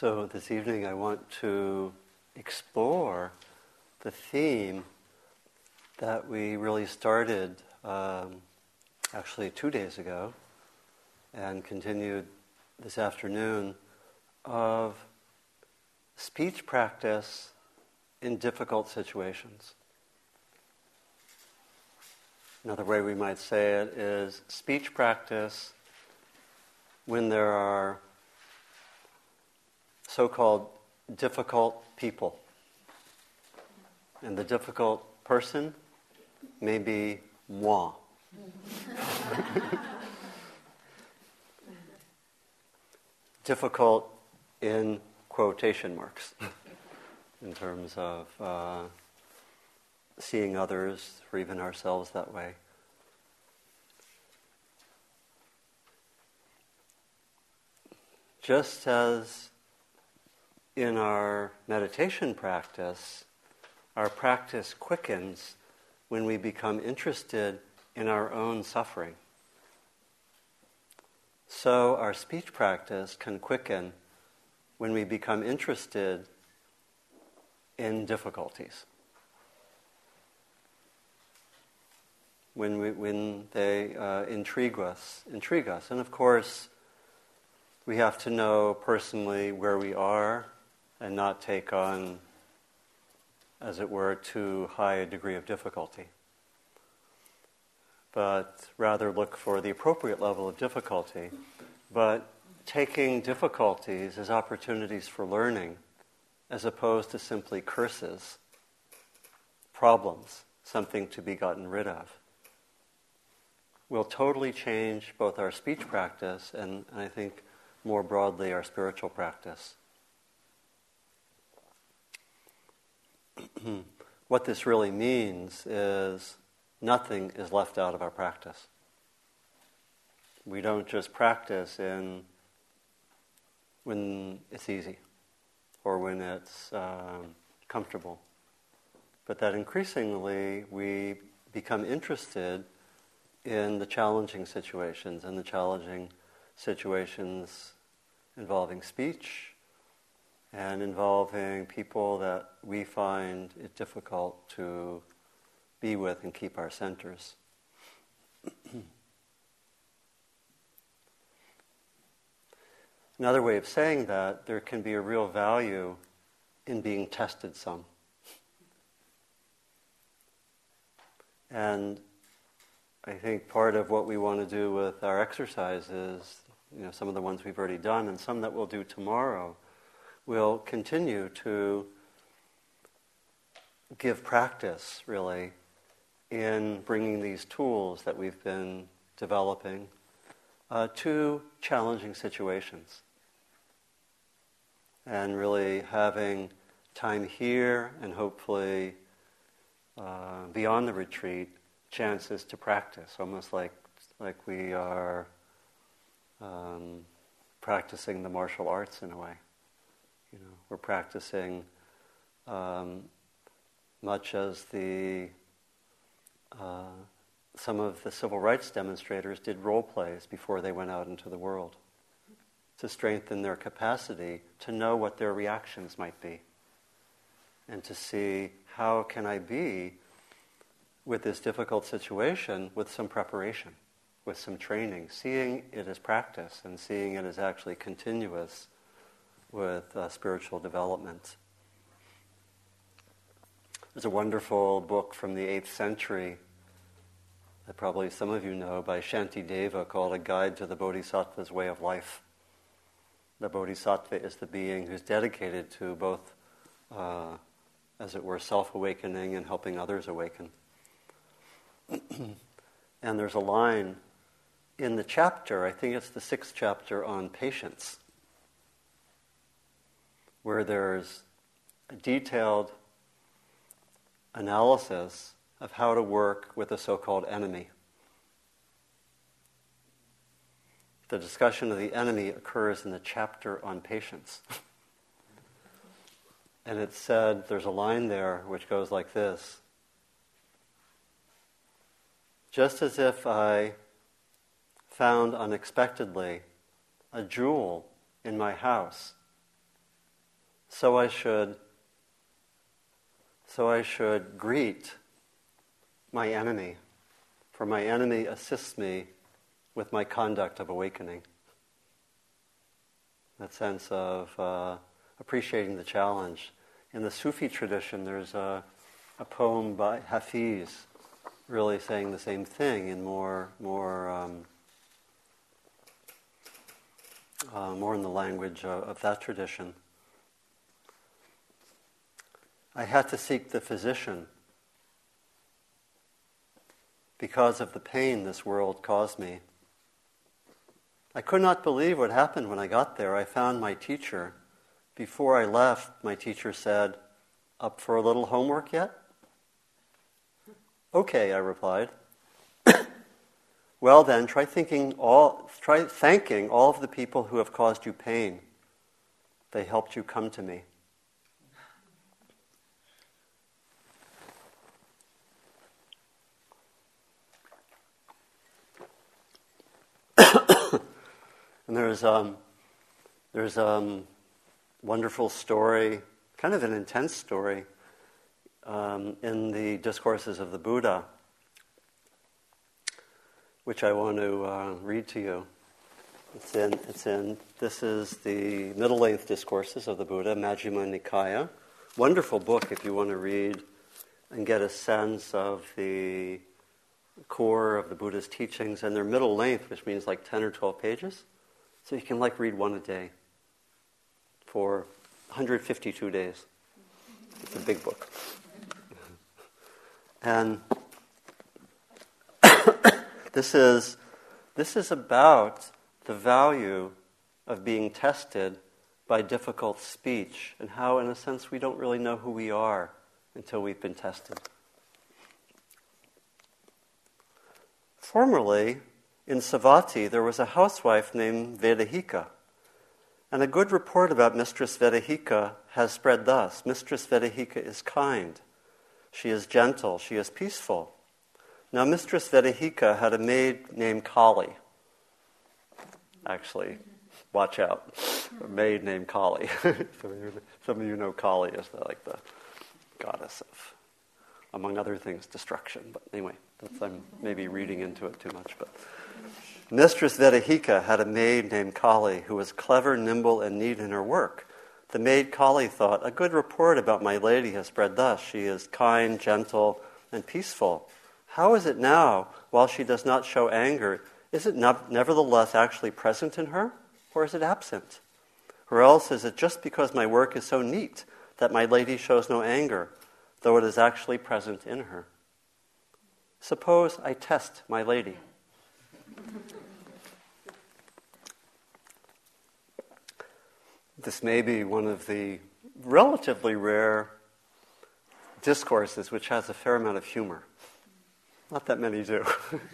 So, this evening I want to explore the theme that we really started um, actually two days ago and continued this afternoon of speech practice in difficult situations. Another way we might say it is speech practice when there are so called difficult people. And the difficult person may be moi. difficult in quotation marks in terms of uh, seeing others or even ourselves that way. Just as in our meditation practice, our practice quickens when we become interested in our own suffering. So our speech practice can quicken when we become interested in difficulties. When, we, when they uh, intrigue us, intrigue us. And of course, we have to know personally where we are and not take on, as it were, too high a degree of difficulty. But rather look for the appropriate level of difficulty. But taking difficulties as opportunities for learning as opposed to simply curses, problems, something to be gotten rid of, will totally change both our speech practice and, and I think more broadly our spiritual practice. what this really means is nothing is left out of our practice. We don't just practice in when it's easy or when it's um, comfortable, but that increasingly we become interested in the challenging situations and the challenging situations involving speech and involving people that we find it difficult to be with and keep our centers. Another way of saying that, there can be a real value in being tested some. And I think part of what we want to do with our exercises, you know, some of the ones we've already done and some that we'll do tomorrow, will continue to give practice, really, in bringing these tools that we've been developing uh, to challenging situations and really having time here and hopefully uh, beyond the retreat chances to practice, almost like like we are um, practicing the martial arts in a way. You know, we're practicing um, much as the uh, some of the civil rights demonstrators did role plays before they went out into the world to strengthen their capacity to know what their reactions might be and to see how can I be with this difficult situation with some preparation, with some training, seeing it as practice and seeing it as actually continuous with uh, spiritual development. There's a wonderful book from the 8th century that probably some of you know by Shantideva called A Guide to the Bodhisattva's Way of Life the bodhisattva is the being who's dedicated to both, uh, as it were, self awakening and helping others awaken. and there's a line in the chapter, I think it's the sixth chapter on patience, where there's a detailed analysis of how to work with a so called enemy. The discussion of the enemy occurs in the chapter on patience. and it said, there's a line there which goes like this Just as if I found unexpectedly a jewel in my house so I should so I should greet my enemy, for my enemy assists me with my conduct of awakening. That sense of uh, appreciating the challenge. In the Sufi tradition, there's a, a poem by Hafiz really saying the same thing in more, more, um, uh, more in the language of, of that tradition. I had to seek the physician because of the pain this world caused me. I could not believe what happened when I got there. I found my teacher. Before I left, my teacher said, Up for a little homework yet? Okay, I replied. well then, try thinking all try thanking all of the people who have caused you pain. They helped you come to me. And there's um, there's a um, wonderful story, kind of an intense story, um, in the discourses of the Buddha, which I want to uh, read to you. It's in, it's in, this is the middle length discourses of the Buddha, Majjhima Nikaya. Wonderful book if you want to read and get a sense of the core of the Buddha's teachings, and they're middle length, which means like 10 or 12 pages. So you can like read one a day for 152 days. It's a big book. And this is, this is about the value of being tested by difficult speech and how, in a sense, we don't really know who we are until we've been tested. Formerly, in Savatthi, there was a housewife named Vedehika. And a good report about Mistress Vedehika has spread thus Mistress Vedehika is kind, she is gentle, she is peaceful. Now, Mistress Vedehika had a maid named Kali. Actually, watch out. A maid named Kali. some, of you, know Kali is like the goddess of, among other things, destruction. But anyway, I'm maybe reading into it too much. But Mistress Vedehika had a maid named Kali who was clever, nimble, and neat in her work. The maid Kali thought, A good report about my lady has spread thus. She is kind, gentle, and peaceful. How is it now, while she does not show anger, is it nevertheless actually present in her, or is it absent? Or else is it just because my work is so neat that my lady shows no anger, though it is actually present in her? Suppose I test my lady. This may be one of the relatively rare discourses which has a fair amount of humor. Not that many do.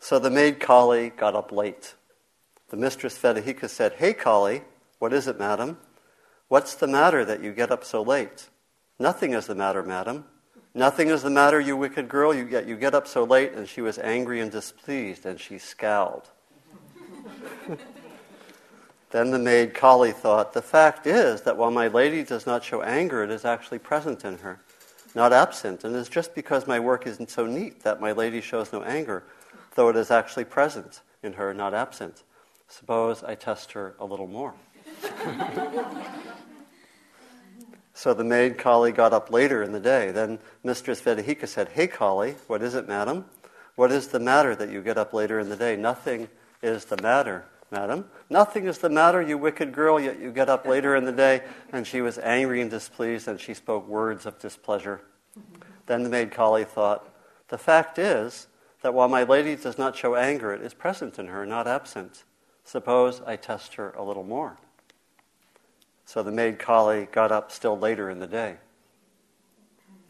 so the maid Kali got up late. The mistress Vedehika said, Hey Kali, what is it, madam? What's the matter that you get up so late? Nothing is the matter, madam. Nothing is the matter, you wicked girl. You get, you get up so late. And she was angry and displeased, and she scowled. Then the maid Kali thought, The fact is that while my lady does not show anger, it is actually present in her, not absent. And it is just because my work isn't so neat that my lady shows no anger, though it is actually present in her, not absent. Suppose I test her a little more. so the maid Kali got up later in the day. Then Mistress Vedehika said, Hey Kali, what is it, madam? What is the matter that you get up later in the day? Nothing is the matter, madam. Nothing is the matter, you wicked girl, yet you get up later in the day. And she was angry and displeased, and she spoke words of displeasure. Then the maid Kali thought, The fact is that while my lady does not show anger, it is present in her, not absent. Suppose I test her a little more. So the maid Kali got up still later in the day.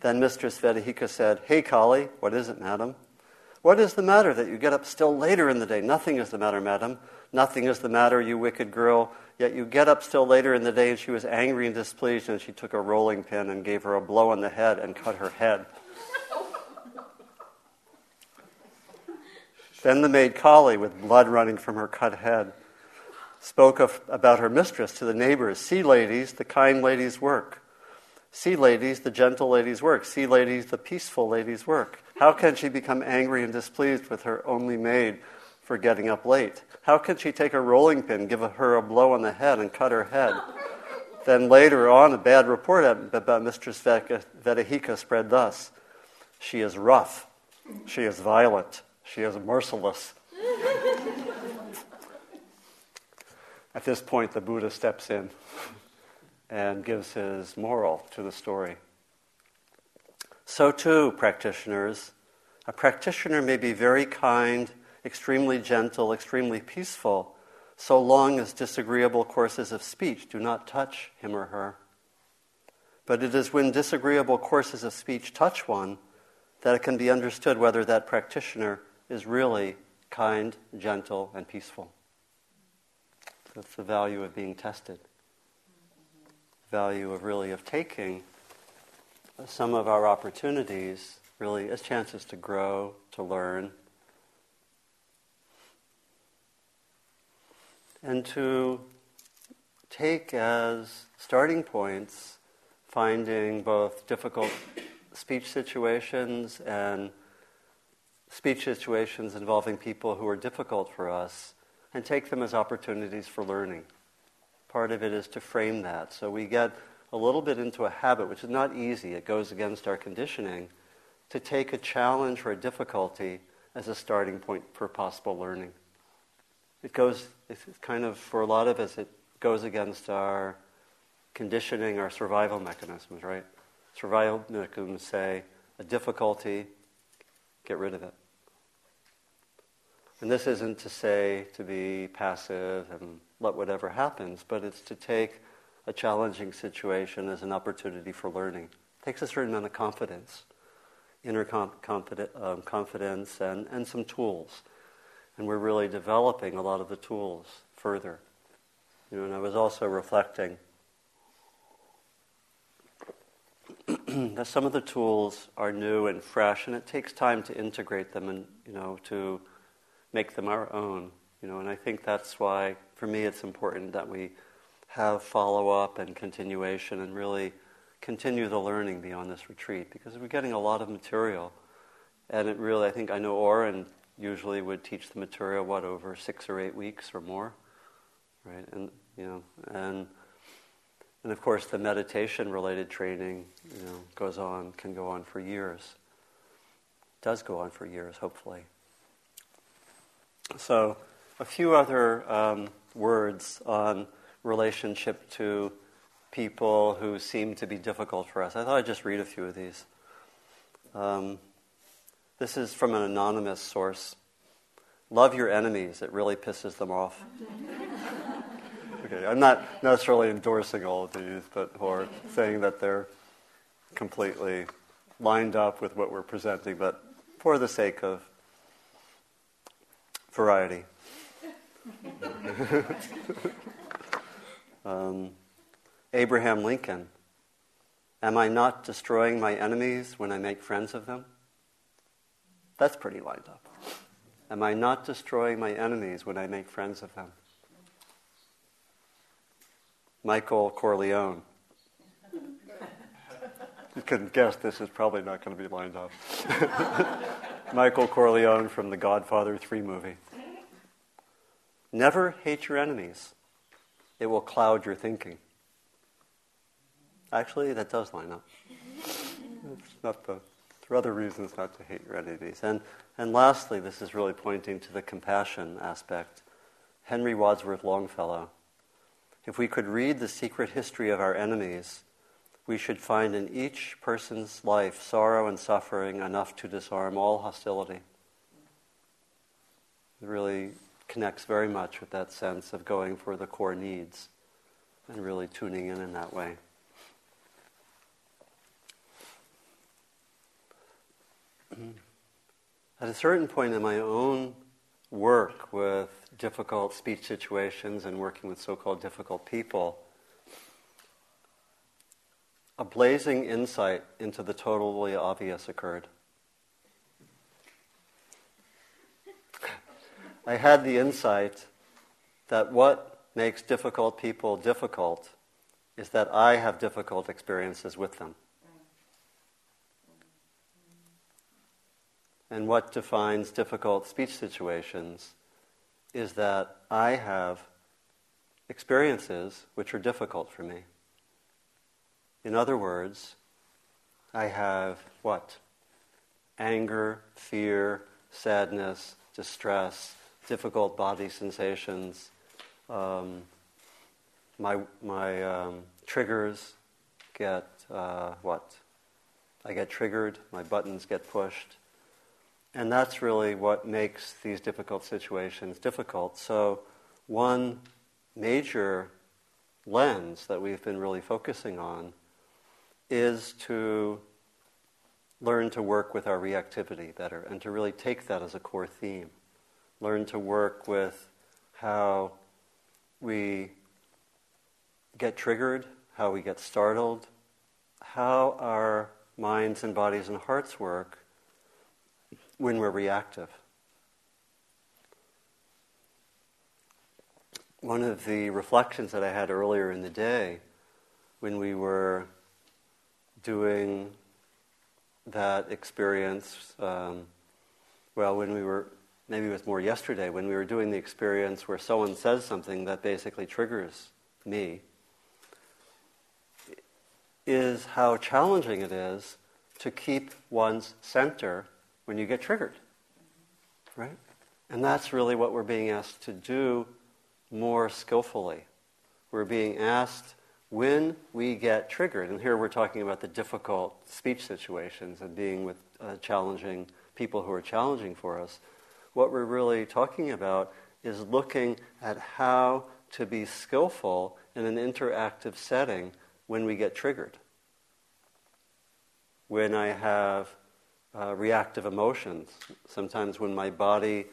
Then Mistress Vedehika said, Hey Kali, what is it, madam? What is the matter that you get up still later in the day? Nothing is the matter, madam. Nothing is the matter, you wicked girl. Yet you get up still later in the day, and she was angry and displeased, and she took a rolling pin and gave her a blow on the head and cut her head. then the maid Kali, with blood running from her cut head, spoke of, about her mistress to the neighbors See, ladies, the kind ladies work. See, ladies, the gentle ladies work. See, ladies, the peaceful ladies work. How can she become angry and displeased with her only maid for getting up late? How can she take a rolling pin, give her a blow on the head, and cut her head? then later on, a bad report about Mistress Vedehika spread thus She is rough, she is violent, she is merciless. At this point, the Buddha steps in and gives his moral to the story. So, too, practitioners, a practitioner may be very kind, extremely gentle, extremely peaceful, so long as disagreeable courses of speech do not touch him or her. But it is when disagreeable courses of speech touch one that it can be understood whether that practitioner is really kind, gentle, and peaceful. That's the value of being tested. Value of really of taking some of our opportunities really as chances to grow, to learn, and to take as starting points finding both difficult speech situations and speech situations involving people who are difficult for us and take them as opportunities for learning. Part of it is to frame that. So we get a little bit into a habit, which is not easy, it goes against our conditioning, to take a challenge or a difficulty as a starting point for possible learning. It goes, it's kind of, for a lot of us, it goes against our conditioning, our survival mechanisms, right? Survival mechanisms say a difficulty, get rid of it. And this isn't to say to be passive and let whatever happens, but it's to take a challenging situation as an opportunity for learning. It takes a certain amount of confidence, inner confident, um, confidence, and, and some tools. And we're really developing a lot of the tools further. You know, and I was also reflecting that some of the tools are new and fresh, and it takes time to integrate them and you know to make them our own. You know, and I think that's why, for me, it's important that we have follow up and continuation and really continue the learning beyond this retreat because we're getting a lot of material. And it really, I think, I know Oren usually would teach the material, what, over six or eight weeks or more, right? And, you know, and, and of course the meditation related training, you know, goes on, can go on for years. Does go on for years, hopefully. So, a few other um, words on relationship to people who seem to be difficult for us. I thought I'd just read a few of these. Um, this is from an anonymous source. Love your enemies, it really pisses them off. okay, I'm not necessarily endorsing all of these, but or saying that they're completely lined up with what we're presenting, but for the sake of variety. um, Abraham Lincoln. Am I not destroying my enemies when I make friends of them? That's pretty lined up. Am I not destroying my enemies when I make friends of them? Michael Corleone. You couldn't guess this is probably not going to be lined up. Michael Corleone from the Godfather 3 movie. Never hate your enemies, it will cloud your thinking. Actually, that does line up. It's not the, there are other reasons not to hate your enemies. And, and lastly, this is really pointing to the compassion aspect. Henry Wadsworth Longfellow. If we could read the secret history of our enemies, we should find in each person's life sorrow and suffering enough to disarm all hostility. It really connects very much with that sense of going for the core needs and really tuning in in that way. At a certain point in my own work with difficult speech situations and working with so called difficult people, a blazing insight into the totally obvious occurred. I had the insight that what makes difficult people difficult is that I have difficult experiences with them. And what defines difficult speech situations is that I have experiences which are difficult for me. In other words, I have what? Anger, fear, sadness, distress, difficult body sensations. Um, my my um, triggers get uh, what? I get triggered, my buttons get pushed. And that's really what makes these difficult situations difficult. So, one major lens that we've been really focusing on is to learn to work with our reactivity better and to really take that as a core theme. Learn to work with how we get triggered, how we get startled, how our minds and bodies and hearts work when we're reactive. One of the reflections that I had earlier in the day when we were doing that experience, um, well, when we were, maybe it was more yesterday, when we were doing the experience where someone says something that basically triggers me, is how challenging it is to keep one's center when you get triggered. Right? And that's really what we're being asked to do more skillfully. We're being asked when we get triggered, and here we're talking about the difficult speech situations and being with uh, challenging people who are challenging for us, what we're really talking about is looking at how to be skillful in an interactive setting when we get triggered. When I have uh, reactive emotions, sometimes when my body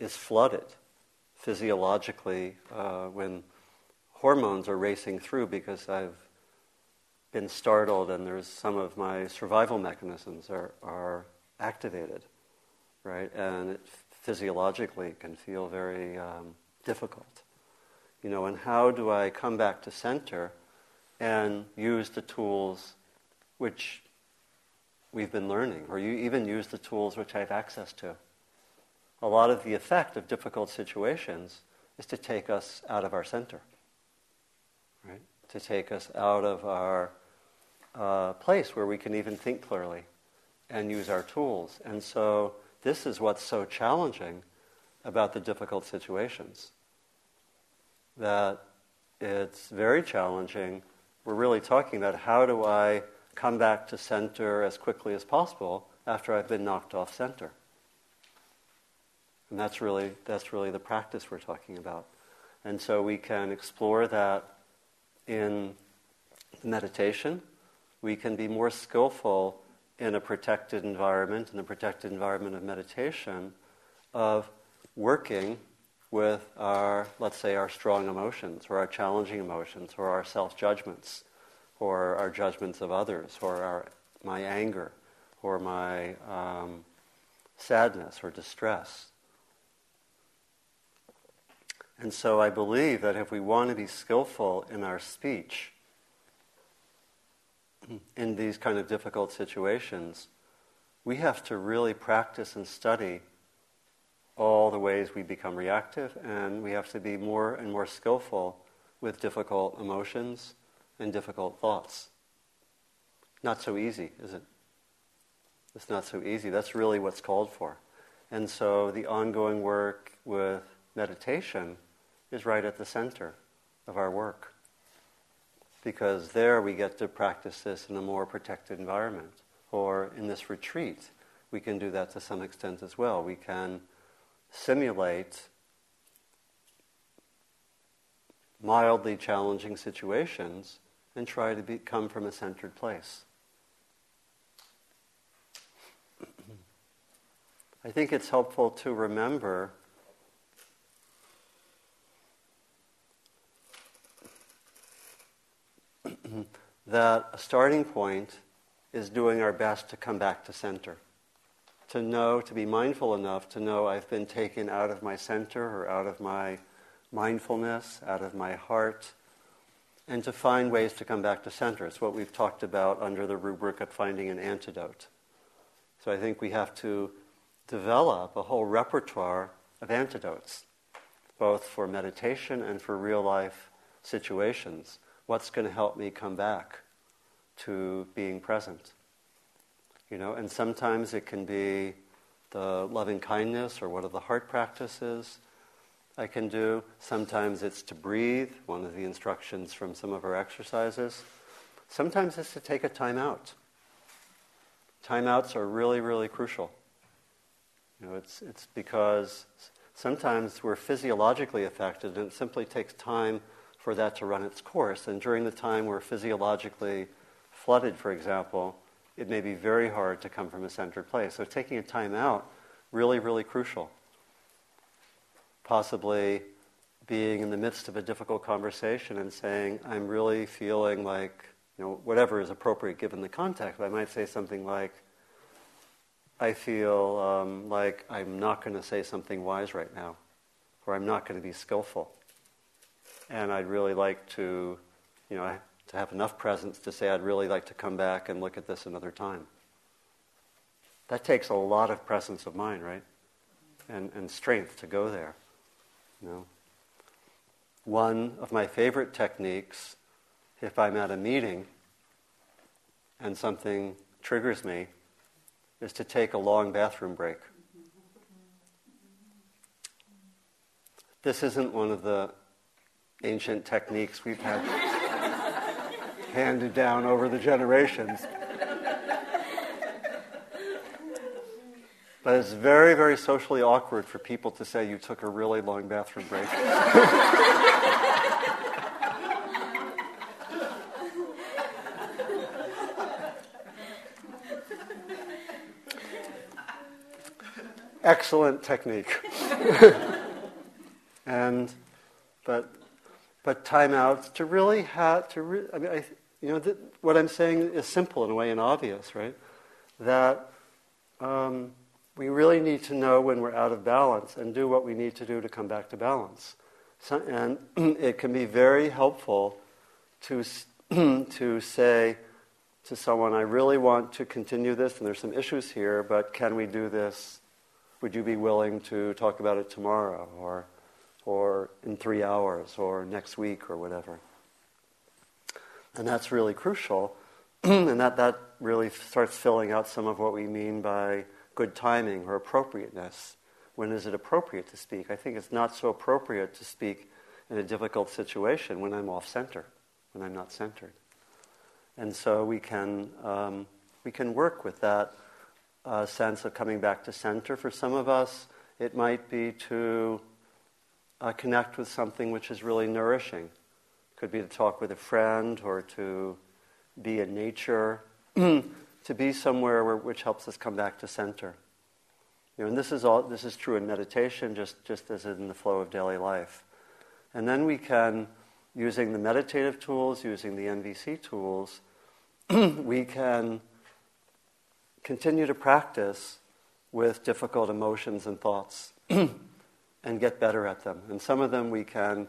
is flooded physiologically, uh, when hormones are racing through because I've been startled and there's some of my survival mechanisms are, are activated, right? And it physiologically can feel very um, difficult. You know, and how do I come back to center and use the tools which we've been learning, or you even use the tools which I have access to. A lot of the effect of difficult situations is to take us out of our center, right? To take us out of our uh, place where we can even think clearly and use our tools. And so, this is what's so challenging about the difficult situations. That it's very challenging. We're really talking about how do I come back to center as quickly as possible after I've been knocked off center. And that's really, that's really the practice we're talking about. And so we can explore that in meditation. We can be more skillful in a protected environment, in a protected environment of meditation, of working with our, let's say, our strong emotions or our challenging emotions or our self judgments or our judgments of others, or our, my anger, or my um, sadness or distress. And so I believe that if we want to be skillful in our speech, in these kind of difficult situations, we have to really practice and study all the ways we become reactive, and we have to be more and more skillful with difficult emotions and difficult thoughts. Not so easy, is it? It's not so easy. That's really what's called for. And so the ongoing work with meditation is right at the center of our work. Because there we get to practice this in a more protected environment. Or in this retreat, we can do that to some extent as well. We can simulate mildly challenging situations and try to be, come from a centered place. I think it's helpful to remember that a starting point is doing our best to come back to center. To know, to be mindful enough to know I've been taken out of my center or out of my mindfulness, out of my heart, and to find ways to come back to center. It's what we've talked about under the rubric of finding an antidote. So I think we have to develop a whole repertoire of antidotes, both for meditation and for real life situations. What's going to help me come back to being present? You know, and sometimes it can be the loving kindness or what are the heart practices I can do. Sometimes it's to breathe, one of the instructions from some of our exercises. Sometimes it's to take a time out. Timeouts are really, really crucial. You know, it's, it's because sometimes we're physiologically affected and it simply takes time for that to run its course. And during the time we're physiologically flooded, for example, it may be very hard to come from a centered place. So taking a time out, really, really crucial. Possibly being in the midst of a difficult conversation and saying, I'm really feeling like, you know, whatever is appropriate given the context. I might say something like, I feel um, like I'm not going to say something wise right now, or I'm not going to be skillful. And I'd really like to, you know, to have enough presence to say I'd really like to come back and look at this another time. That takes a lot of presence of mind, right? And, and strength to go there. You know? One of my favorite techniques, if I'm at a meeting and something triggers me, is to take a long bathroom break. This isn't one of the ancient techniques we've had handed down over the generations. But it's very, very socially awkward for people to say you took a really long bathroom break. excellent technique. and but but timeouts to really have to. Re- I mean, I, you know, th- what I'm saying is simple in a way and obvious, right? That um, we really need to know when we're out of balance and do what we need to do to come back to balance. So, and it can be very helpful to to say to someone, "I really want to continue this, and there's some issues here, but can we do this would you be willing to talk about it tomorrow or, or in three hours or next week or whatever? And that's really crucial. and that, that really starts filling out some of what we mean by good timing or appropriateness. When is it appropriate to speak? I think it's not so appropriate to speak in a difficult situation when I'm off center, when I'm not centered. And so we can, um, we can work with that uh, sense of coming back to center. For some of us, it might be to uh, connect with something which is really nourishing. Could be to talk with a friend or to be in nature, to be somewhere where, which helps us come back to center. You know, and this is all this is true in meditation, just just as in the flow of daily life. And then we can, using the meditative tools, using the NVC tools, we can continue to practice with difficult emotions and thoughts and get better at them. And some of them we can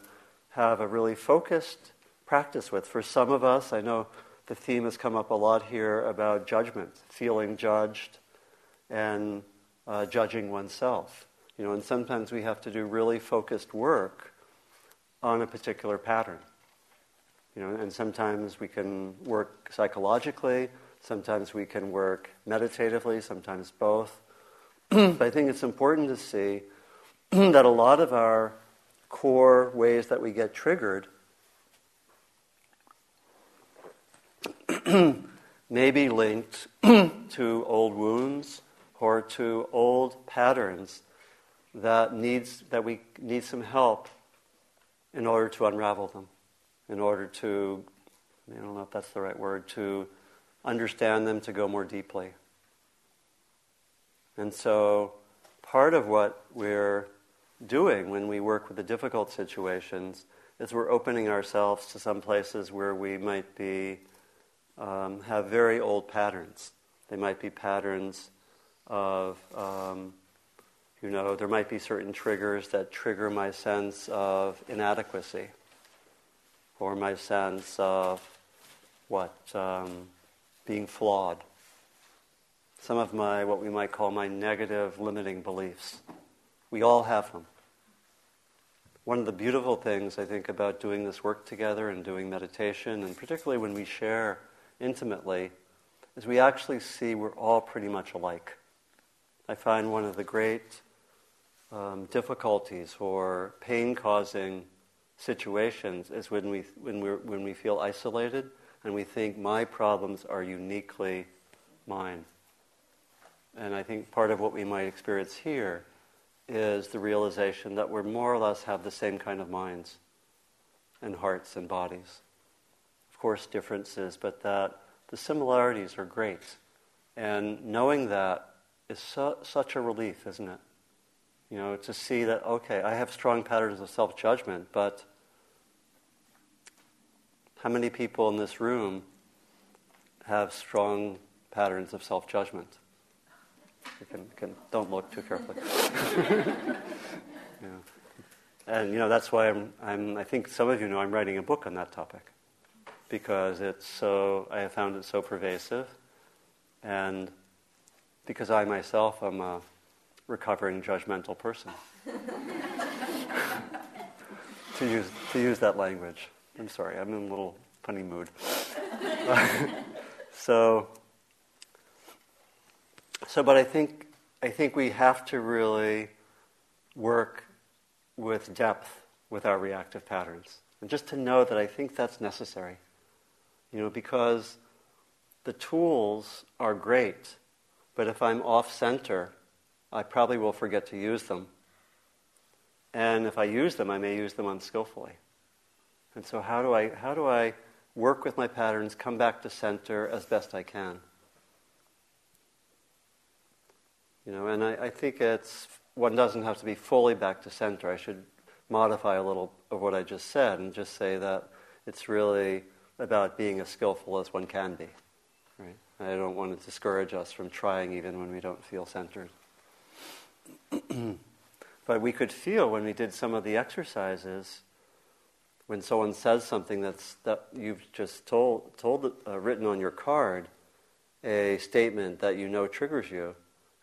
have a really focused practice with. For some of us, I know the theme has come up a lot here about judgment, feeling judged and uh, judging oneself. You know, and sometimes we have to do really focused work on a particular pattern. You know, and sometimes we can work psychologically, Sometimes we can work meditatively, sometimes both. but I think it's important to see that a lot of our core ways that we get triggered may be linked to old wounds or to old patterns that needs that we need some help in order to unravel them, in order to I don't know if that's the right word to understand them to go more deeply. And so, part of what we're doing when we work with the difficult situations is we're opening ourselves to some places where we might be um, have very old patterns. They might be patterns of um, You know, there might be certain triggers that trigger my sense of inadequacy or my sense of what? Um, being flawed. Some of my, what we might call my negative limiting beliefs. We all have them. One of the beautiful things I think about doing this work together and doing meditation, and particularly when we share intimately, is we actually see we're all pretty much alike. I find one of the great um, difficulties or pain causing situations is when we, when, we when we feel isolated and we think my problems are uniquely mine. And I think part of what we might experience here is the realization that we more or less have the same kind of minds and hearts and bodies. Of course, differences, but that the similarities are great. And knowing that is su- such a relief, isn't it? You know, to see that, okay, I have strong patterns of self judgment, but how many people in this room have strong patterns of self judgment? Can, can, don't look too carefully. yeah. And you know that's why I'm, I'm. I think some of you know I'm writing a book on that topic because it's so. I have found it so pervasive, and because I myself am a recovering judgmental person. to use to use that language. I'm sorry, I'm in a little funny mood. so so but I think I think we have to really work with depth with our reactive patterns. And just to know that I think that's necessary. You know, because the tools are great, but if I'm off center, I probably will forget to use them. And if I use them, I may use them unskillfully. And so, how do I, how do I work with my patterns, come back to center as best I can? You know, and I, I think it's one doesn't have to be fully back to center. I should modify a little of what I just said and just say that it's really about being as skillful as one can be. Right? I don't want to discourage us from trying even when we don't feel centered. but we could feel when we did some of the exercises, when someone says something that's, that you've just told, told uh, written on your card, a statement that you know triggers you,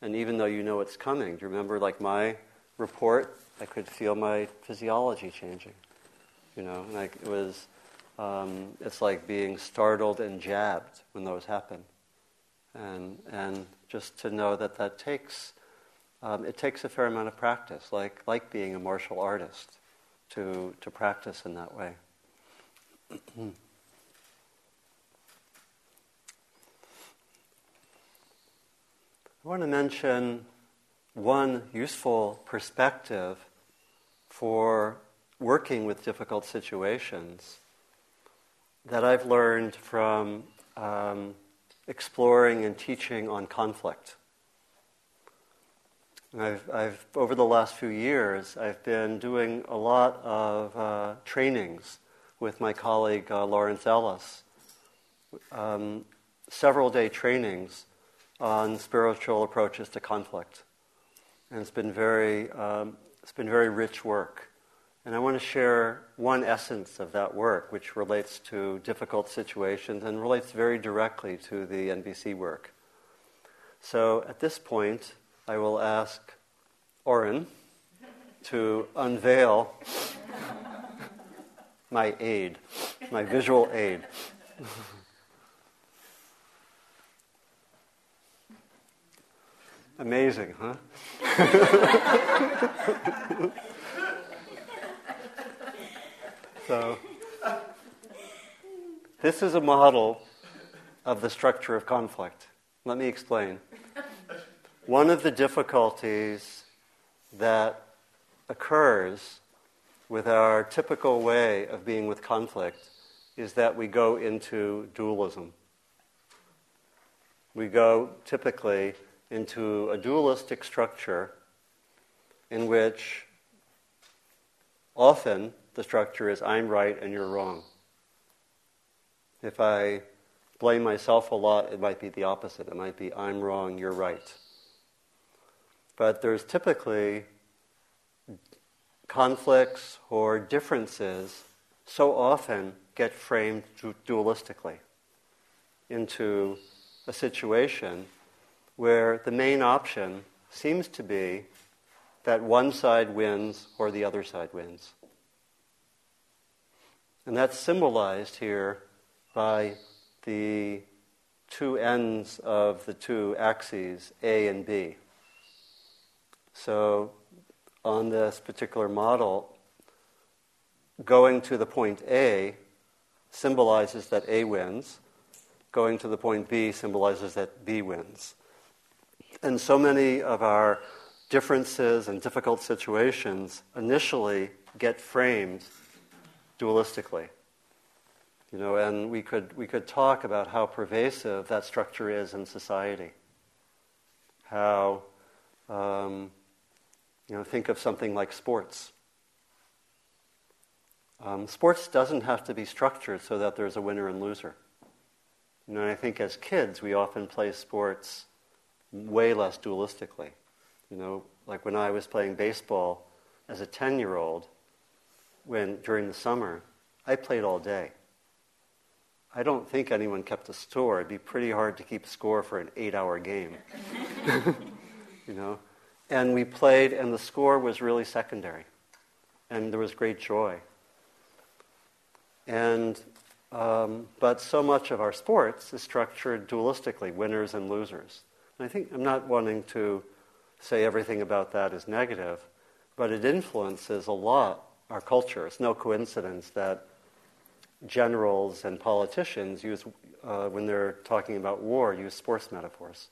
and even though you know it's coming, do you remember like my report? I could feel my physiology changing. You know, like it was, um, it's like being startled and jabbed when those happen. And, and just to know that that takes um, it takes a fair amount of practice, like, like being a martial artist, to, to practice in that way. I want to mention one useful perspective for working with difficult situations that I've learned from um, exploring and teaching on conflict. I've, I've, over the last few years, I've been doing a lot of uh, trainings with my colleague uh, Lawrence Ellis, um, several day trainings on spiritual approaches to conflict. And it's been very, um, it's been very rich work. And I want to share one essence of that work, which relates to difficult situations and relates very directly to the NVC work. So at this point, I will ask Oren to unveil my aid, my visual aid. Amazing, huh? so, this is a model of the structure of conflict. Let me explain. One of the difficulties that occurs with our typical way of being with conflict is that we go into dualism. We go typically into a dualistic structure in which often the structure is I'm right and you're wrong. If I blame myself a lot, it might be the opposite. It might be I'm wrong, you're right. But there's typically conflicts or differences so often get framed dualistically into a situation where the main option seems to be that one side wins or the other side wins. And that's symbolized here by the two ends of the two axes, A and B. So, on this particular model, going to the point A symbolizes that A wins, going to the point B symbolizes that B wins. And so many of our differences and difficult situations initially get framed dualistically. You know, and we could, we could talk about how pervasive that structure is in society. How, um, you know, think of something like sports. Um, sports doesn't have to be structured so that there's a winner and loser. You know, I think as kids, we often play sports way less dualistically. You know, like when I was playing baseball as a 10 year old, when during the summer, I played all day. I don't think anyone kept a score. It'd be pretty hard to keep score for an eight hour game. you know? And we played, and the score was really secondary. And there was great joy. And, um, but so much of our sports is structured dualistically winners and losers. I think I'm not wanting to say everything about that is negative, but it influences a lot our culture. It's no coincidence that generals and politicians use, uh, when they're talking about war, use sports metaphors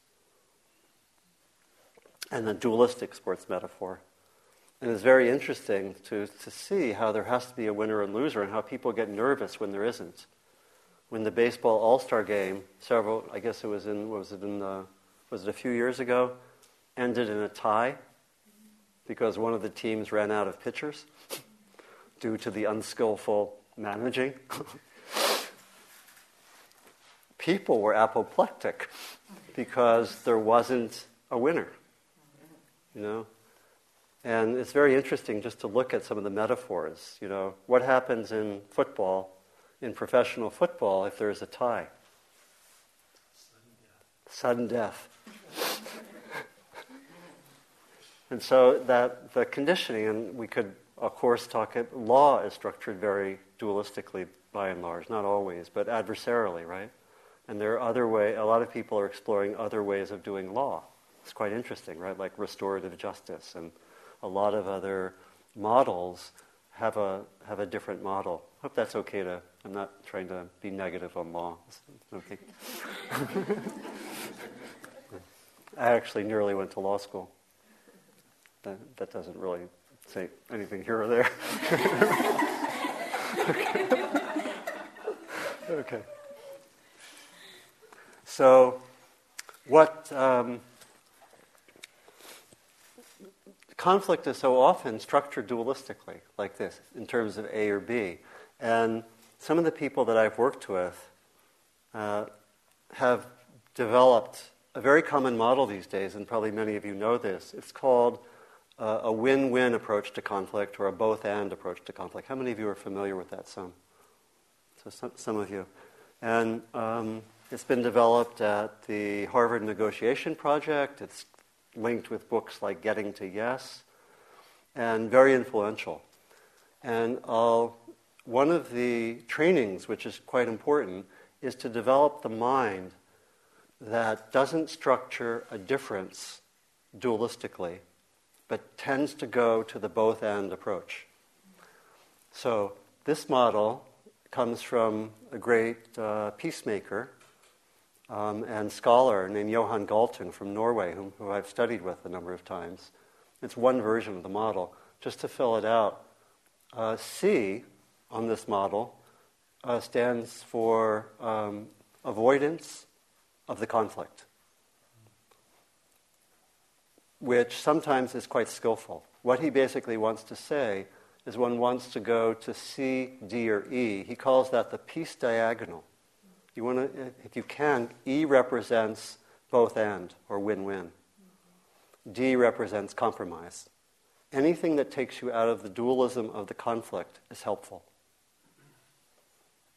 and a dualistic sports metaphor. And it's very interesting to, to see how there has to be a winner and loser and how people get nervous when there isn't. When the baseball All Star game, several, I guess it was in, was it in the, was it a few years ago, ended in a tie because one of the teams ran out of pitchers due to the unskillful managing. People were apoplectic because there wasn't a winner, you know. And it's very interesting just to look at some of the metaphors. You know, what happens in football, in professional football, if there's a tie? Sudden death. Sudden death. And so that the conditioning, and we could, of course, talk. Law is structured very dualistically by and large, not always, but adversarially, right? And there are other way. A lot of people are exploring other ways of doing law. It's quite interesting, right? Like restorative justice and a lot of other models have a have a different model. I Hope that's okay to. I'm not trying to be negative on law. Okay. I actually nearly went to law school. That, that doesn't really say anything here or there. okay. okay. So, what um, conflict is so often structured dualistically, like this, in terms of A or B. And some of the people that I've worked with uh, have developed a very common model these days, and probably many of you know this. It's called uh, a win win approach to conflict or a both and approach to conflict. How many of you are familiar with that? Some. So, some, some of you. And um, it's been developed at the Harvard Negotiation Project. It's linked with books like Getting to Yes, and very influential. And uh, one of the trainings, which is quite important, is to develop the mind that doesn't structure a difference dualistically, but tends to go to the both and approach. So, this model comes from a great uh, peacemaker um, and scholar named Johan Galtung from Norway, whom, who I've studied with a number of times. It's one version of the model. Just to fill it out, uh, C on this model uh, stands for um, avoidance of the conflict, which sometimes is quite skillful. What he basically wants to say is one wants to go to C, D, or E. He calls that the peace diagonal. You want to, if you can, E represents both end or win-win. D represents compromise. Anything that takes you out of the dualism of the conflict is helpful.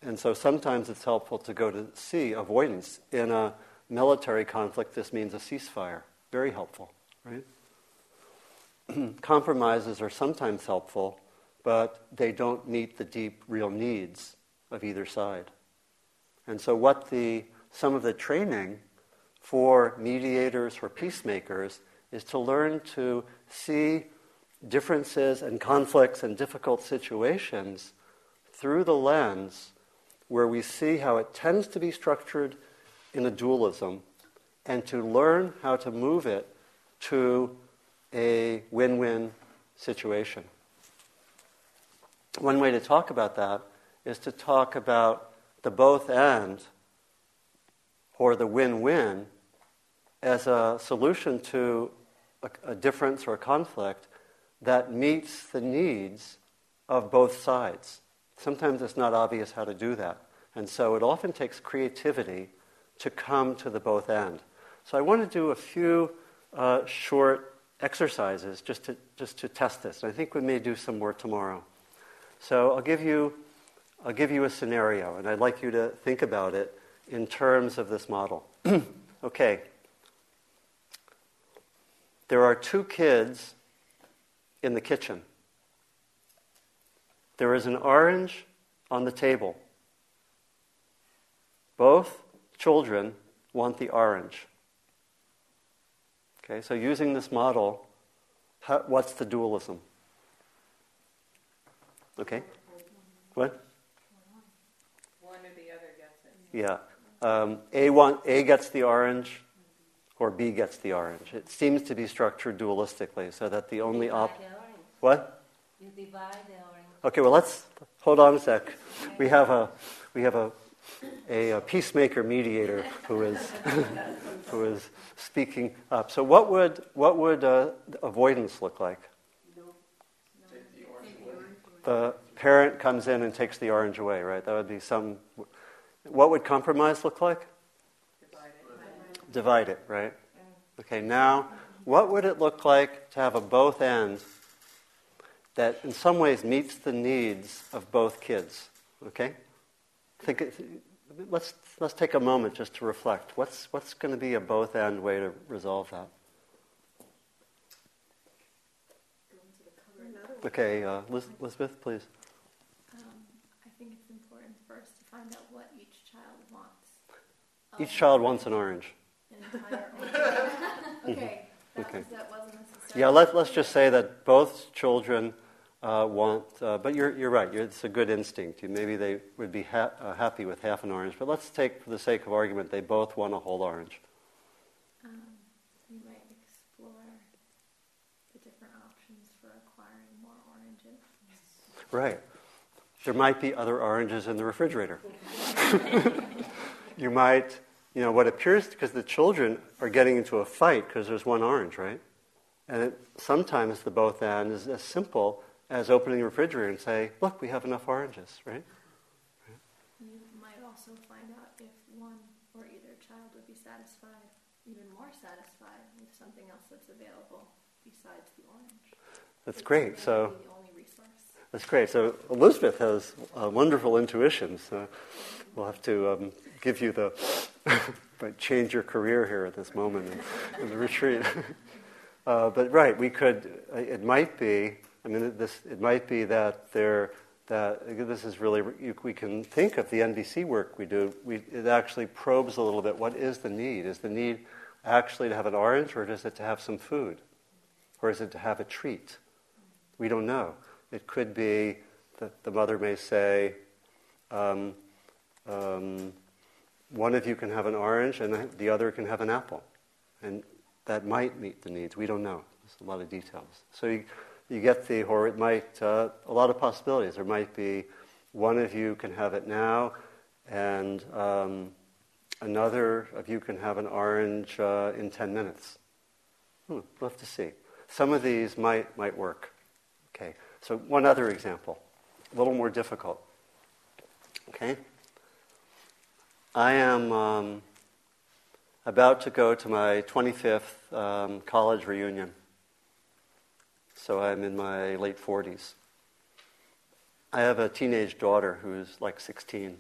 And so sometimes it's helpful to go to C, avoidance. In a military conflict, this means a ceasefire. Very helpful, right? Compromises are sometimes helpful, but they don't meet the deep, real needs of either side. And so, what the, some of the training for mediators, for peacemakers, is to learn to see differences and conflicts and difficult situations through the lens where we see how it tends to be structured in a dualism and to learn how to move it to a win win situation. One way to talk about that is to talk about the both and or the win win as a solution to a, a difference or a conflict that meets the needs of both sides. Sometimes it's not obvious how to do that. And so it often takes creativity to come to the both end. So I want to do a few uh, short exercises just to, just to test this. I think we may do some more tomorrow. So I'll give you, I'll give you a scenario, and I'd like you to think about it in terms of this model. okay. There are two kids in the kitchen. There is an orange on the table. Both children want the orange. Okay, so using this model, how, what's the dualism? Okay? What? One or the other gets it. Yeah. Um, a, want, a gets the orange, or B gets the orange. It seems to be structured dualistically, so that the only op. What? You divide the orange. Okay, well let's hold on a sec. We have a we have a a, a peacemaker mediator who is who is speaking up. So what would what would uh, avoidance look like? The parent comes in and takes the orange away, right? That would be some. What would compromise look like? divide it, right? Okay, now, what would it look like to have a both ends that in some ways meets the needs of both kids? Okay? Think, let's, let's take a moment just to reflect. What's, what's going to be a both end way to resolve that? Okay, uh, Elizabeth, please. Um, I think it's important first to find out what each child wants. Each um, child wants an orange. okay. That, okay. Was, that wasn't necessary. Yeah, let, let's just say that both children uh, want, uh, but you're, you're right, you're, it's a good instinct. You, maybe they would be ha- uh, happy with half an orange, but let's take, for the sake of argument, they both want a whole orange. Um, you might explore the different options for acquiring more oranges. Right. There might be other oranges in the refrigerator. you might you know, what appears because the children are getting into a fight because there's one orange, right? And it, sometimes the both and is as simple as opening the refrigerator and say, look, we have enough oranges, right? right? You might also find out if one or either child would be satisfied, even more satisfied with something else that's available besides the orange. That's it's great. So that's great. So Elizabeth has a wonderful intuition. So we'll have to um, give you the but change your career here at this moment in, in the retreat. uh, but right, we could. It might be. I mean, this. It might be that there. That this is really. You, we can think of the NVC work we do. We, it actually probes a little bit. What is the need? Is the need actually to have an orange, or is it to have some food, or is it to have a treat? We don't know. It could be that the mother may say. Um, um, one of you can have an orange and the other can have an apple. And that might meet the needs. We don't know. There's a lot of details. So you, you get the, or it might, uh, a lot of possibilities. There might be one of you can have it now, and um, another of you can have an orange uh, in 10 minutes. Hmm, we'll have to see. Some of these might, might work. Okay, so one other example, a little more difficult. Okay? I am, um, about to go to my 25th um, college reunion. So I'm in my late 40s. I have a teenage daughter who's like 16.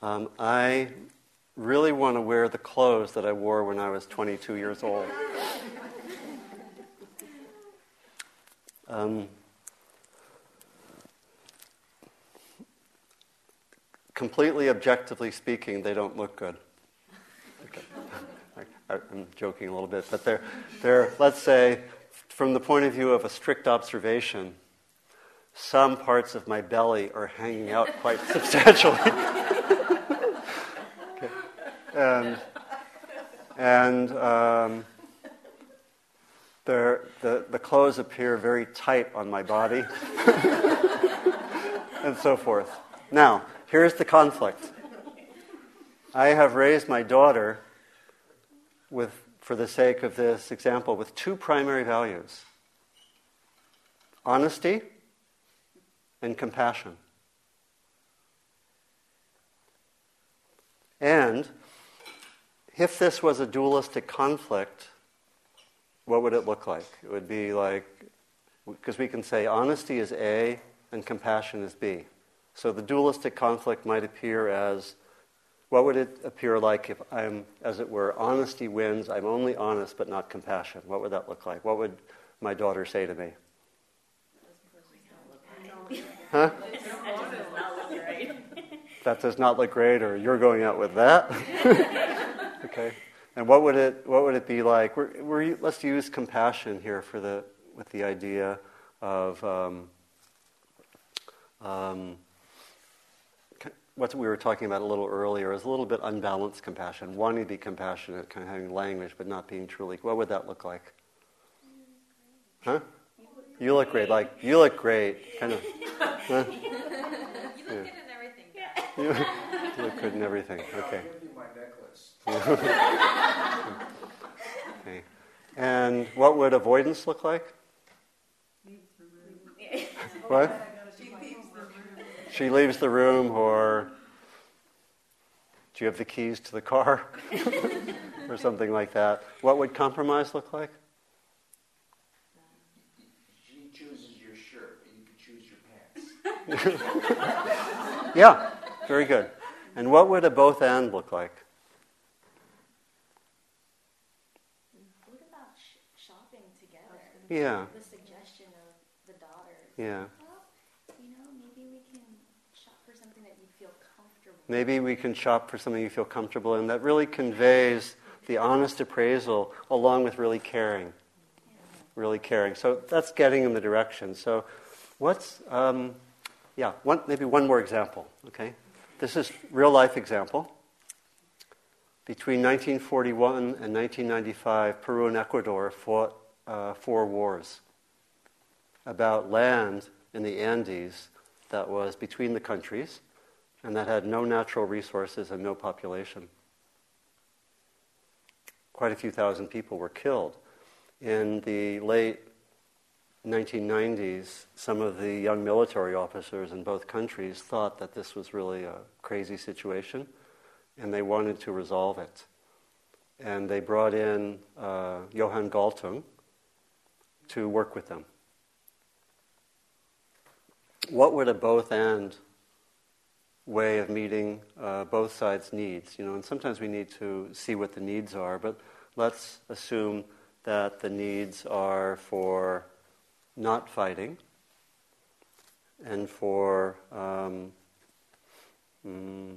Um, I really want to wear the clothes that I wore when I was 22 years old. Um, completely objectively speaking, they don't look good. Okay. I'm joking a little bit, but they're, they're, let's say, from the point of view of a strict observation, some parts of my belly are hanging out quite substantially. okay. And, and um, the, the clothes appear very tight on my body, and so forth. Now, here's the conflict. I have raised my daughter with, for the sake of this example, with two primary values honesty and compassion. And if this was a dualistic conflict, what would it look like? It would be like, because we can say honesty is A and compassion is B. So the dualistic conflict might appear as what would it appear like if I'm, as it were, honesty wins, I'm only honest but not compassion? What would that look like? What would my daughter say to me? Huh? that does not look great, or you're going out with that. okay. And what would it what would it be like? We're, we're, let's use compassion here for the with the idea of um, um, what we were talking about a little earlier is a little bit unbalanced compassion, wanting to be compassionate, kind of having language, but not being truly. What would that look like? Huh? You look great. Like you look great. Kind of. Huh? You look good in everything. You, you look good in everything. Okay. okay. And what would avoidance look like? what? She leaves the room, or do you have the keys to the car? or something like that. What would compromise look like? She chooses your shirt, and you can choose your pants. yeah, very good. And what would a both and look like? What about sh- shopping together? Yeah. The suggestion of the daughters. Yeah. Maybe we can shop for something you feel comfortable in. That really conveys the honest appraisal along with really caring. Really caring. So that's getting in the direction. So, what's, um, yeah, one, maybe one more example, okay? This is real life example. Between 1941 and 1995, Peru and Ecuador fought uh, four wars about land in the Andes that was between the countries and that had no natural resources and no population. Quite a few thousand people were killed. In the late 1990s, some of the young military officers in both countries thought that this was really a crazy situation and they wanted to resolve it. And they brought in uh, Johan Galtung to work with them. What would a both and way of meeting uh, both sides' needs. You know, and sometimes we need to see what the needs are, but let's assume that the needs are for not fighting and for um, mm,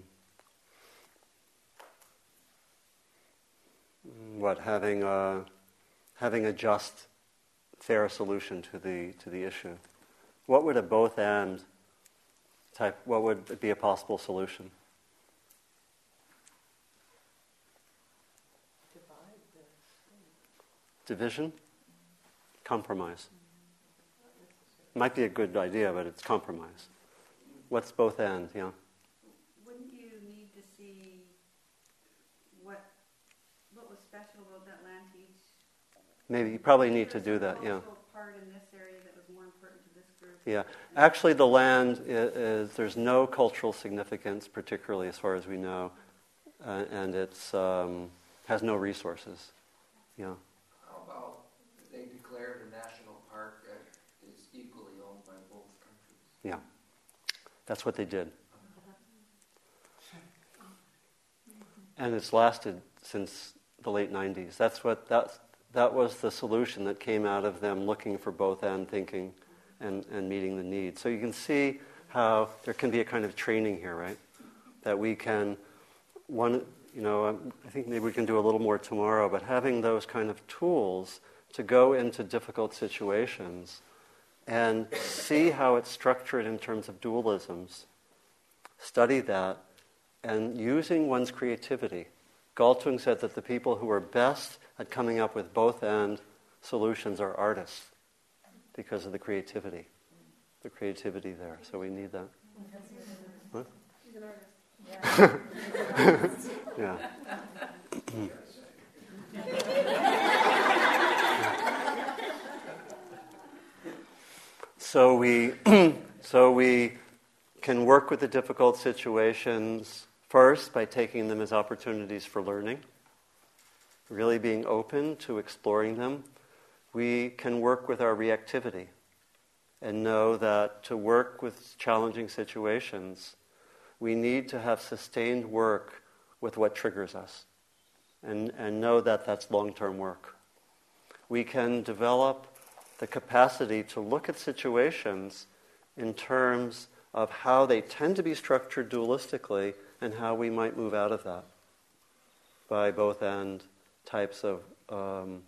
what having a having a just, fair solution to the to the issue. What would a both and type, what would be a possible solution? Division? Compromise. Might be a good idea, but it's compromise. What's both ends, yeah? Wouldn't you need to see what what was special about that land each? Maybe you probably need to do that, yeah. Part in this area that was more important to this group. Yeah, actually, the land is, is, there's no cultural significance, particularly as far as we know, uh, and it's um, has no resources. Yeah. How about they declared a national park that is equally owned by both countries? Yeah. That's what they did. And it's lasted since the late 90s. That's what that's, that was the solution that came out of them looking for both and thinking and, and meeting the need. So you can see how there can be a kind of training here, right? That we can, one, you know, um, I think maybe we can do a little more tomorrow, but having those kind of tools to go into difficult situations and see how it's structured in terms of dualisms, study that, and using one's creativity. Galtung said that the people who are best at coming up with both end solutions are artists because of the creativity. The creativity there. So we need that. What? yeah. so we so we can work with the difficult situations first by taking them as opportunities for learning, really being open to exploring them. We can work with our reactivity and know that to work with challenging situations, we need to have sustained work with what triggers us and, and know that that's long term work. We can develop the capacity to look at situations in terms of how they tend to be structured dualistically and how we might move out of that by both end types of um,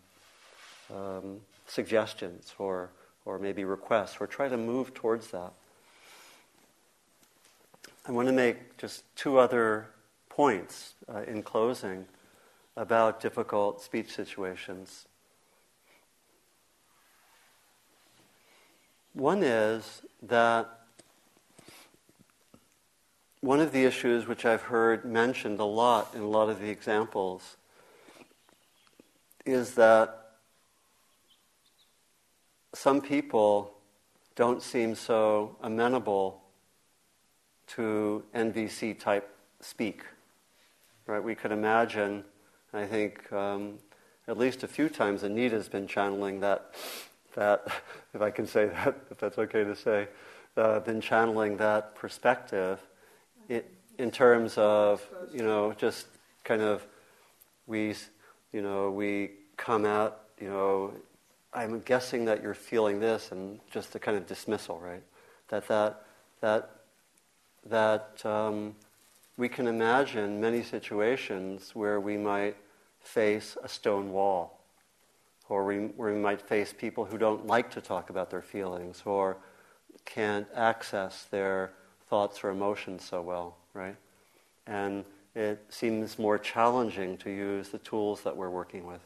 um, suggestions or, or maybe requests, or try to move towards that. I want to make just two other points uh, in closing about difficult speech situations. One is that one of the issues which I've heard mentioned a lot in a lot of the examples is that some people don't seem so amenable to NVC type speak. Right? We could imagine, I think um, at least a few times Anita's been channeling that, that, if I can say that, if that's okay to say, uh, been channeling that perspective it, in terms of, you know, just kind of we, you know, we come out, you know, I'm guessing that you're feeling this, and just a kind of dismissal, right? That that that that um, we can imagine many situations where we might face a stone wall, or we, where we might face people who don't like to talk about their feelings, or can't access their thoughts or emotions so well, right? And it seems more challenging to use the tools that we're working with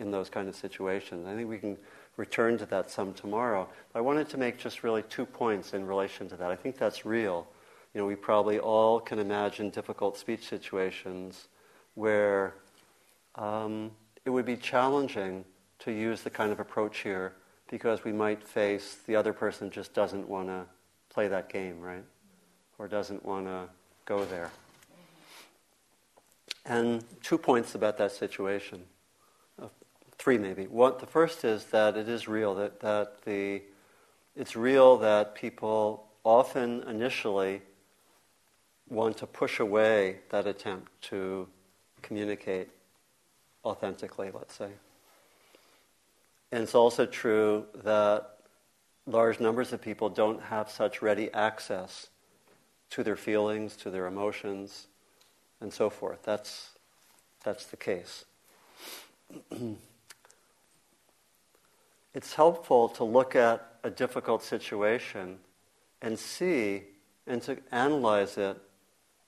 in those kind of situations. I think we can return to that some tomorrow. I wanted to make just really two points in relation to that. I think that's real. You know, we probably all can imagine difficult speech situations where um, it would be challenging to use the kind of approach here because we might face the other person just doesn't want to play that game, right? or doesn't want to go there. And two points about that situation. Three maybe. One, the first is that it is real, that, that the, it's real that people often initially want to push away that attempt to communicate authentically, let's say. And it's also true that large numbers of people don't have such ready access to their feelings, to their emotions, and so forth. That's, that's the case. it's helpful to look at a difficult situation and see and to analyze it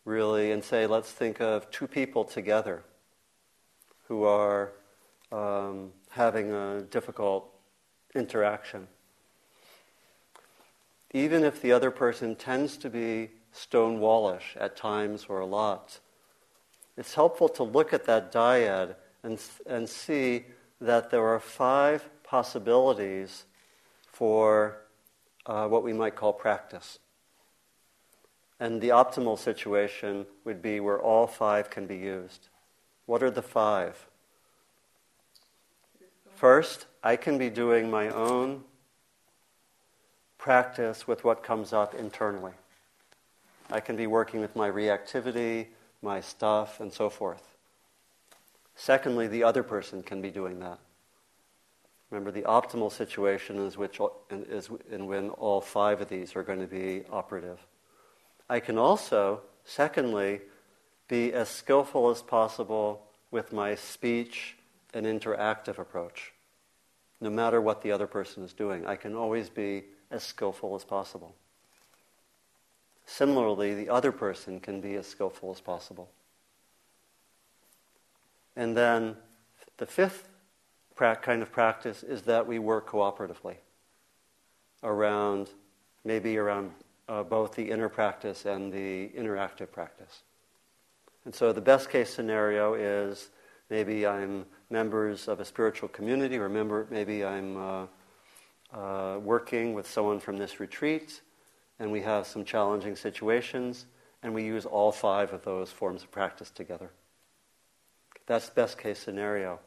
really and say, let's think of two people together who are um, having a difficult interaction. Even if the other person tends to be stonewallish at times or a lot. It's helpful to look at that dyad and, and see that there are five possibilities for uh, what we might call practice. And the optimal situation would be where all five can be used. What are the five? First, I can be doing my own practice with what comes up internally. I can be working with my reactivity, my stuff, and so forth. Secondly, the other person can be doing that. Remember, the optimal situation is, which, is in when all five of these are going to be operative. I can also, secondly, be as skillful as possible with my speech and interactive approach. No matter what the other person is doing, I can always be as skillful as possible. Similarly, the other person can be as skillful as possible. And then the fifth kind of practice is that we work cooperatively around, maybe around uh, both the inner practice and the interactive practice. And so the best case scenario is maybe I'm members of a spiritual community, or member, maybe I'm uh, uh, working with someone from this retreat, and we have some challenging situations, and we use all five of those forms of practice together. That's best case scenario.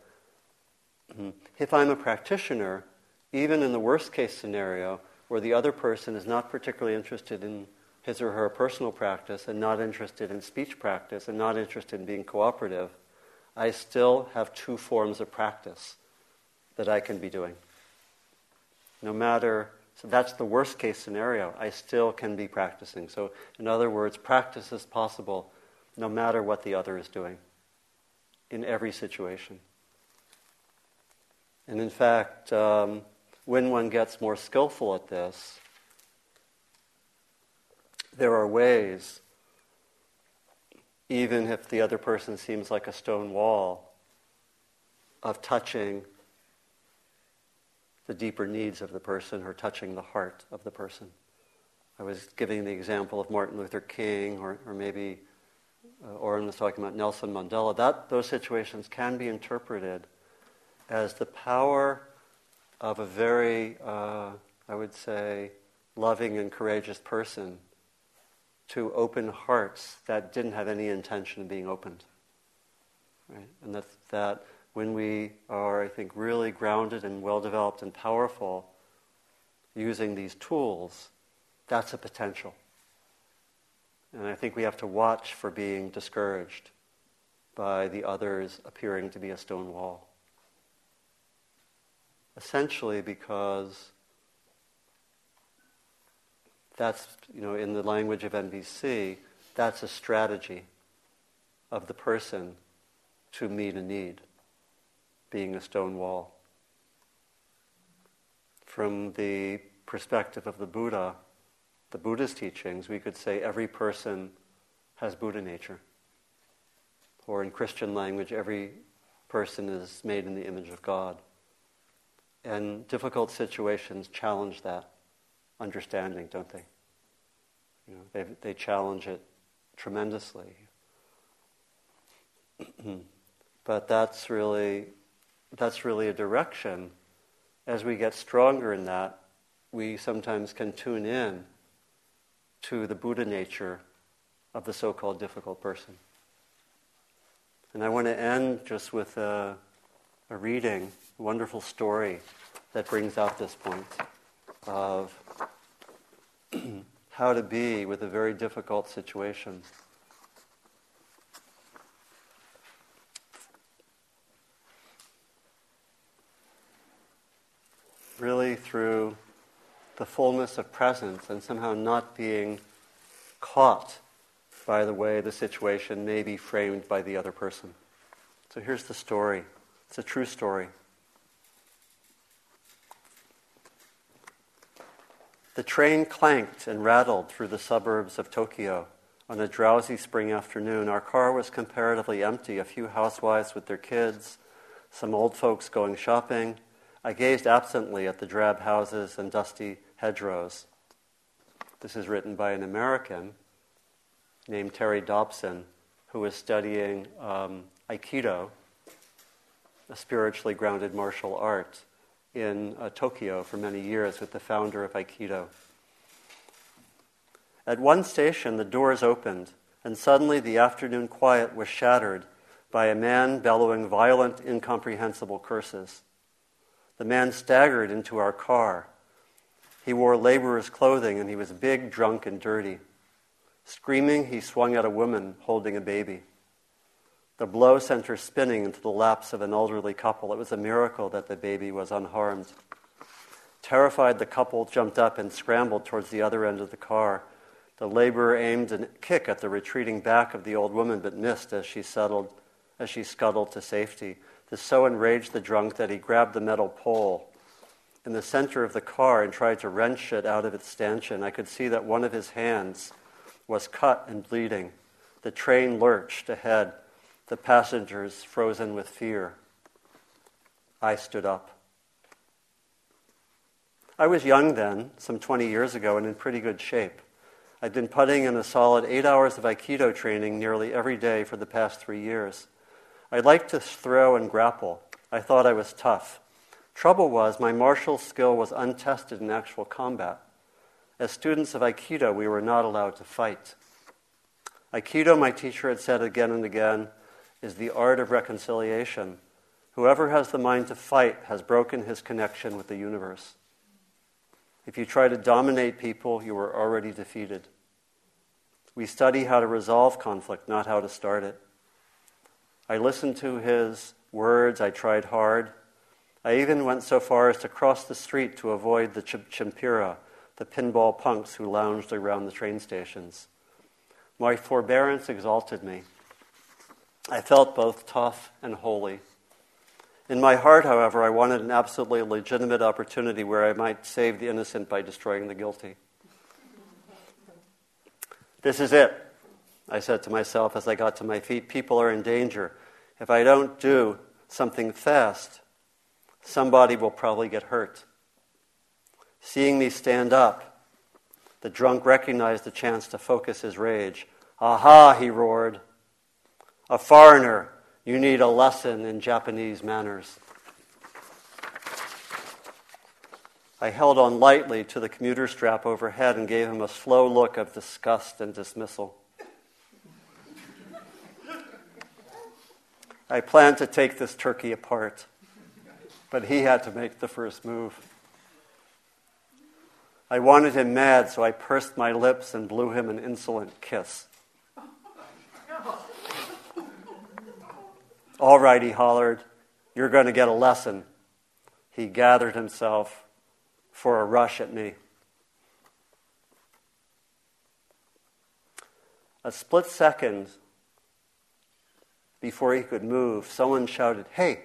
Mm-hmm. If I'm a practitioner, even in the worst case scenario, where the other person is not particularly interested in his or her personal practice and not interested in speech practice and not interested in being cooperative, I still have two forms of practice that I can be doing. No matter, so that's the worst case scenario. I still can be practicing. So, in other words, practice is possible no matter what the other is doing in every situation. And in fact, um, when one gets more skillful at this, there are ways, even if the other person seems like a stone wall, of touching the deeper needs of the person or touching the heart of the person. I was giving the example of Martin Luther King, or, or maybe uh, Oren was talking about Nelson Mandela. That, those situations can be interpreted as the power of a very, uh, I would say, loving and courageous person to open hearts that didn't have any intention of being opened. Right? And that, that when we are, I think, really grounded and well developed and powerful using these tools, that's a potential. And I think we have to watch for being discouraged by the others appearing to be a stone wall essentially because that's, you know, in the language of NVC, that's a strategy of the person to meet a need, being a stone wall. From the perspective of the Buddha, the Buddha's teachings, we could say every person has Buddha nature. Or in Christian language, every person is made in the image of God. And difficult situations challenge that understanding, don't they? You know, they, they challenge it tremendously. but that's really, that's really a direction. As we get stronger in that, we sometimes can tune in to the Buddha nature of the so called difficult person. And I want to end just with a, a reading wonderful story that brings out this point of how to be with a very difficult situation. Really through the fullness of presence and somehow not being caught by the way the situation may be framed by the other person. So here's the story. It's a true story. The train clanked and rattled through the suburbs of Tokyo. On a drowsy spring afternoon, our car was comparatively empty, a few housewives with their kids, some old folks going shopping. I gazed absently at the drab houses and dusty hedgerows. This is written by an American named Terry Dobson, who was studying um, Aikido, a spiritually grounded martial art in uh, Tokyo for many years with the founder of Aikido. At one station, the doors opened, and suddenly the afternoon quiet was shattered by a man bellowing violent, incomprehensible curses. The man staggered into our car. He wore laborer's clothing and he was big, drunk, and dirty. Screaming, he swung at a woman holding a baby. The blow sent her spinning into the laps of an elderly couple. It was a miracle that the baby was unharmed. Terrified, the couple jumped up and scrambled towards the other end of the car. The laborer aimed a kick at the retreating back of the old woman, but missed as she settled, as she scuttled to safety. This so enraged the drunk that he grabbed the metal pole in the center of the car and tried to wrench it out of its stanchion. I could see that one of his hands was cut and bleeding. The train lurched ahead, the passengers frozen with fear. I stood up. I was young then, some 20 years ago, and in pretty good shape. I'd been putting in a solid eight hours of Aikido training nearly every day for the past three years. I liked to throw and grapple. I thought I was tough. Trouble was, my martial skill was untested in actual combat. As students of Aikido, we were not allowed to fight. Aikido, my teacher had said again and again, is the art of reconciliation. Whoever has the mind to fight has broken his connection with the universe. If you try to dominate people, you are already defeated. We study how to resolve conflict, not how to start it. I listened to his words, I tried hard. I even went so far as to cross the street to avoid the ch- chimpira, the pinball punks who lounged around the train stations. My forbearance exalted me. I felt both tough and holy. In my heart, however, I wanted an absolutely legitimate opportunity where I might save the innocent by destroying the guilty. This is it, I said to myself as I got to my feet. People are in danger. If I don't do something fast, somebody will probably get hurt. Seeing me stand up, the drunk recognized the chance to focus his rage. Aha, he roared. A foreigner, you need a lesson in Japanese manners. I held on lightly to the commuter strap overhead and gave him a slow look of disgust and dismissal. I planned to take this turkey apart, but he had to make the first move. I wanted him mad, so I pursed my lips and blew him an insolent kiss. All right, he hollered, you're going to get a lesson. He gathered himself for a rush at me. A split second before he could move, someone shouted, Hey!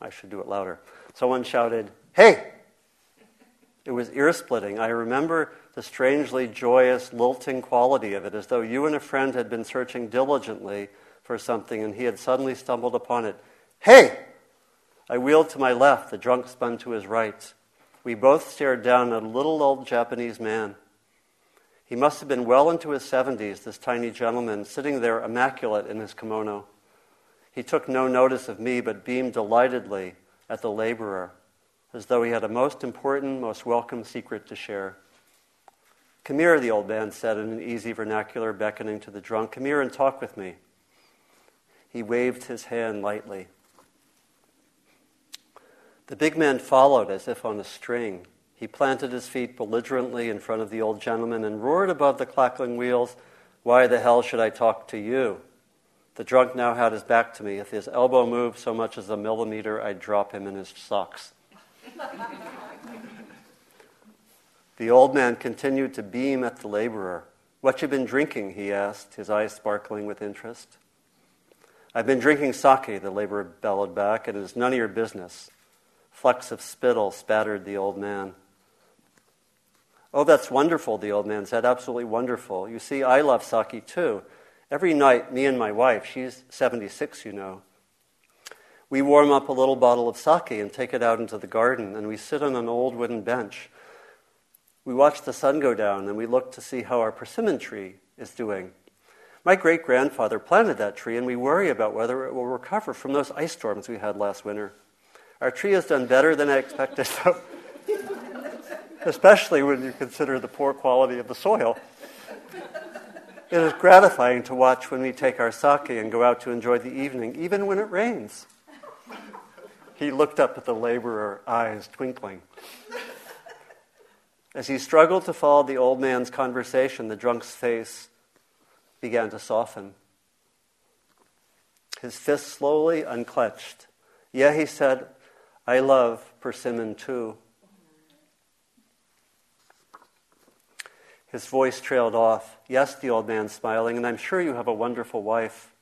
I should do it louder. Someone shouted, Hey! It was ear splitting. I remember the strangely joyous, lilting quality of it, as though you and a friend had been searching diligently for something and he had suddenly stumbled upon it. Hey! I wheeled to my left, the drunk spun to his right. We both stared down at a little old Japanese man. He must have been well into his 70s, this tiny gentleman, sitting there immaculate in his kimono. He took no notice of me, but beamed delightedly at the laborer, as though he had a most important, most welcome secret to share. Come here, the old man said in an easy vernacular, beckoning to the drunk. Come here and talk with me. He waved his hand lightly. The big man followed as if on a string. He planted his feet belligerently in front of the old gentleman and roared above the clackling wheels, Why the hell should I talk to you? The drunk now had his back to me. If his elbow moved so much as a millimeter, I'd drop him in his socks. the old man continued to beam at the laborer. What you been drinking? he asked, his eyes sparkling with interest. I've been drinking sake, the laborer bellowed back. And it is none of your business. Flecks of spittle spattered the old man. Oh, that's wonderful, the old man said. Absolutely wonderful. You see, I love sake too. Every night, me and my wife, she's 76, you know, we warm up a little bottle of sake and take it out into the garden, and we sit on an old wooden bench. We watch the sun go down, and we look to see how our persimmon tree is doing. My great grandfather planted that tree, and we worry about whether it will recover from those ice storms we had last winter. Our tree has done better than I expected, though. especially when you consider the poor quality of the soil. It is gratifying to watch when we take our sake and go out to enjoy the evening, even when it rains. He looked up at the laborer, eyes twinkling. As he struggled to follow the old man's conversation, the drunk's face began to soften. His fist slowly unclenched. Yeah, he said, I love persimmon too. His voice trailed off. Yes, the old man smiling, and I'm sure you have a wonderful wife.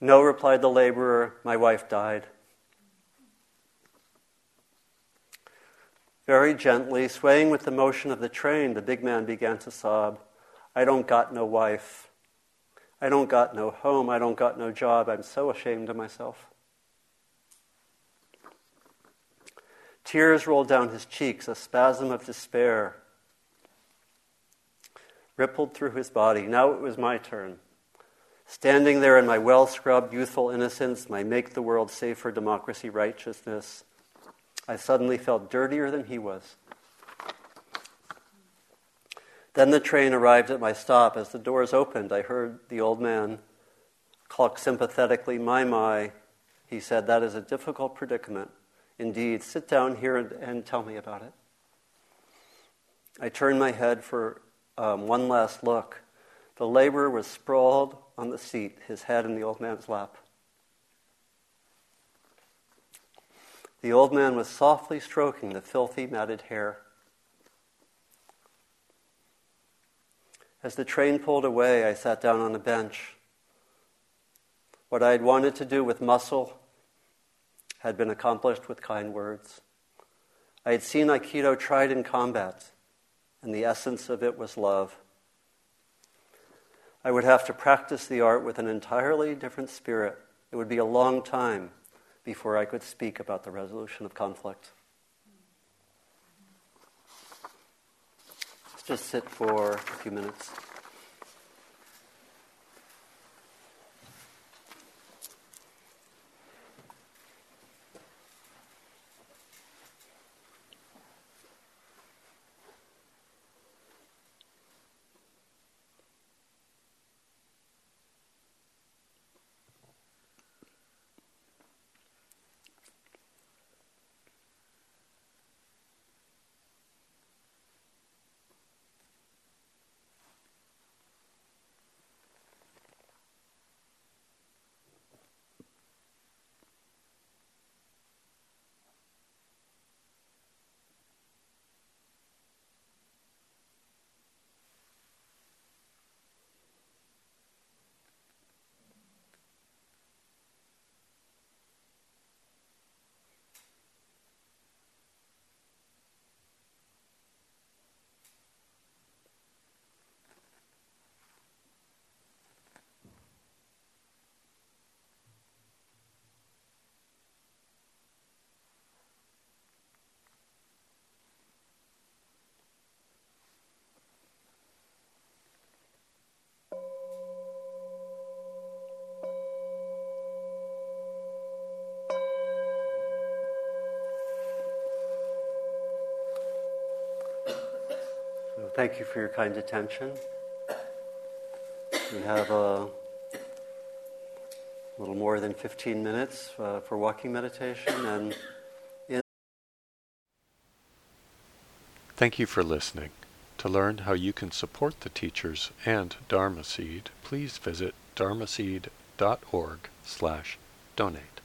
No, replied the laborer, my wife died. Very gently, swaying with the motion of the train, the big man began to sob. I don't got no wife. I don't got no home. I don't got no job. I'm so ashamed of myself. Tears rolled down his cheeks, a spasm of despair rippled through his body. Now it was my turn. Standing there in my well scrubbed youthful innocence, my make the world safer democracy righteousness, I suddenly felt dirtier than he was. Then the train arrived at my stop. As the doors opened, I heard the old man cluck sympathetically, My, my. He said, That is a difficult predicament. Indeed, sit down here and, and tell me about it. I turned my head for um, one last look. The laborer was sprawled on the seat, his head in the old man's lap. The old man was softly stroking the filthy, matted hair. As the train pulled away, I sat down on a bench. What I had wanted to do with muscle had been accomplished with kind words. I had seen Aikido tried in combat, and the essence of it was love. I would have to practice the art with an entirely different spirit. It would be a long time before I could speak about the resolution of conflict. Just sit for a few minutes. Thank you for your kind attention. We have a little more than 15 minutes uh, for walking meditation and in Thank you for listening. To learn how you can support the teachers and Dharma Seed, please visit dharmaseed.org slash donate.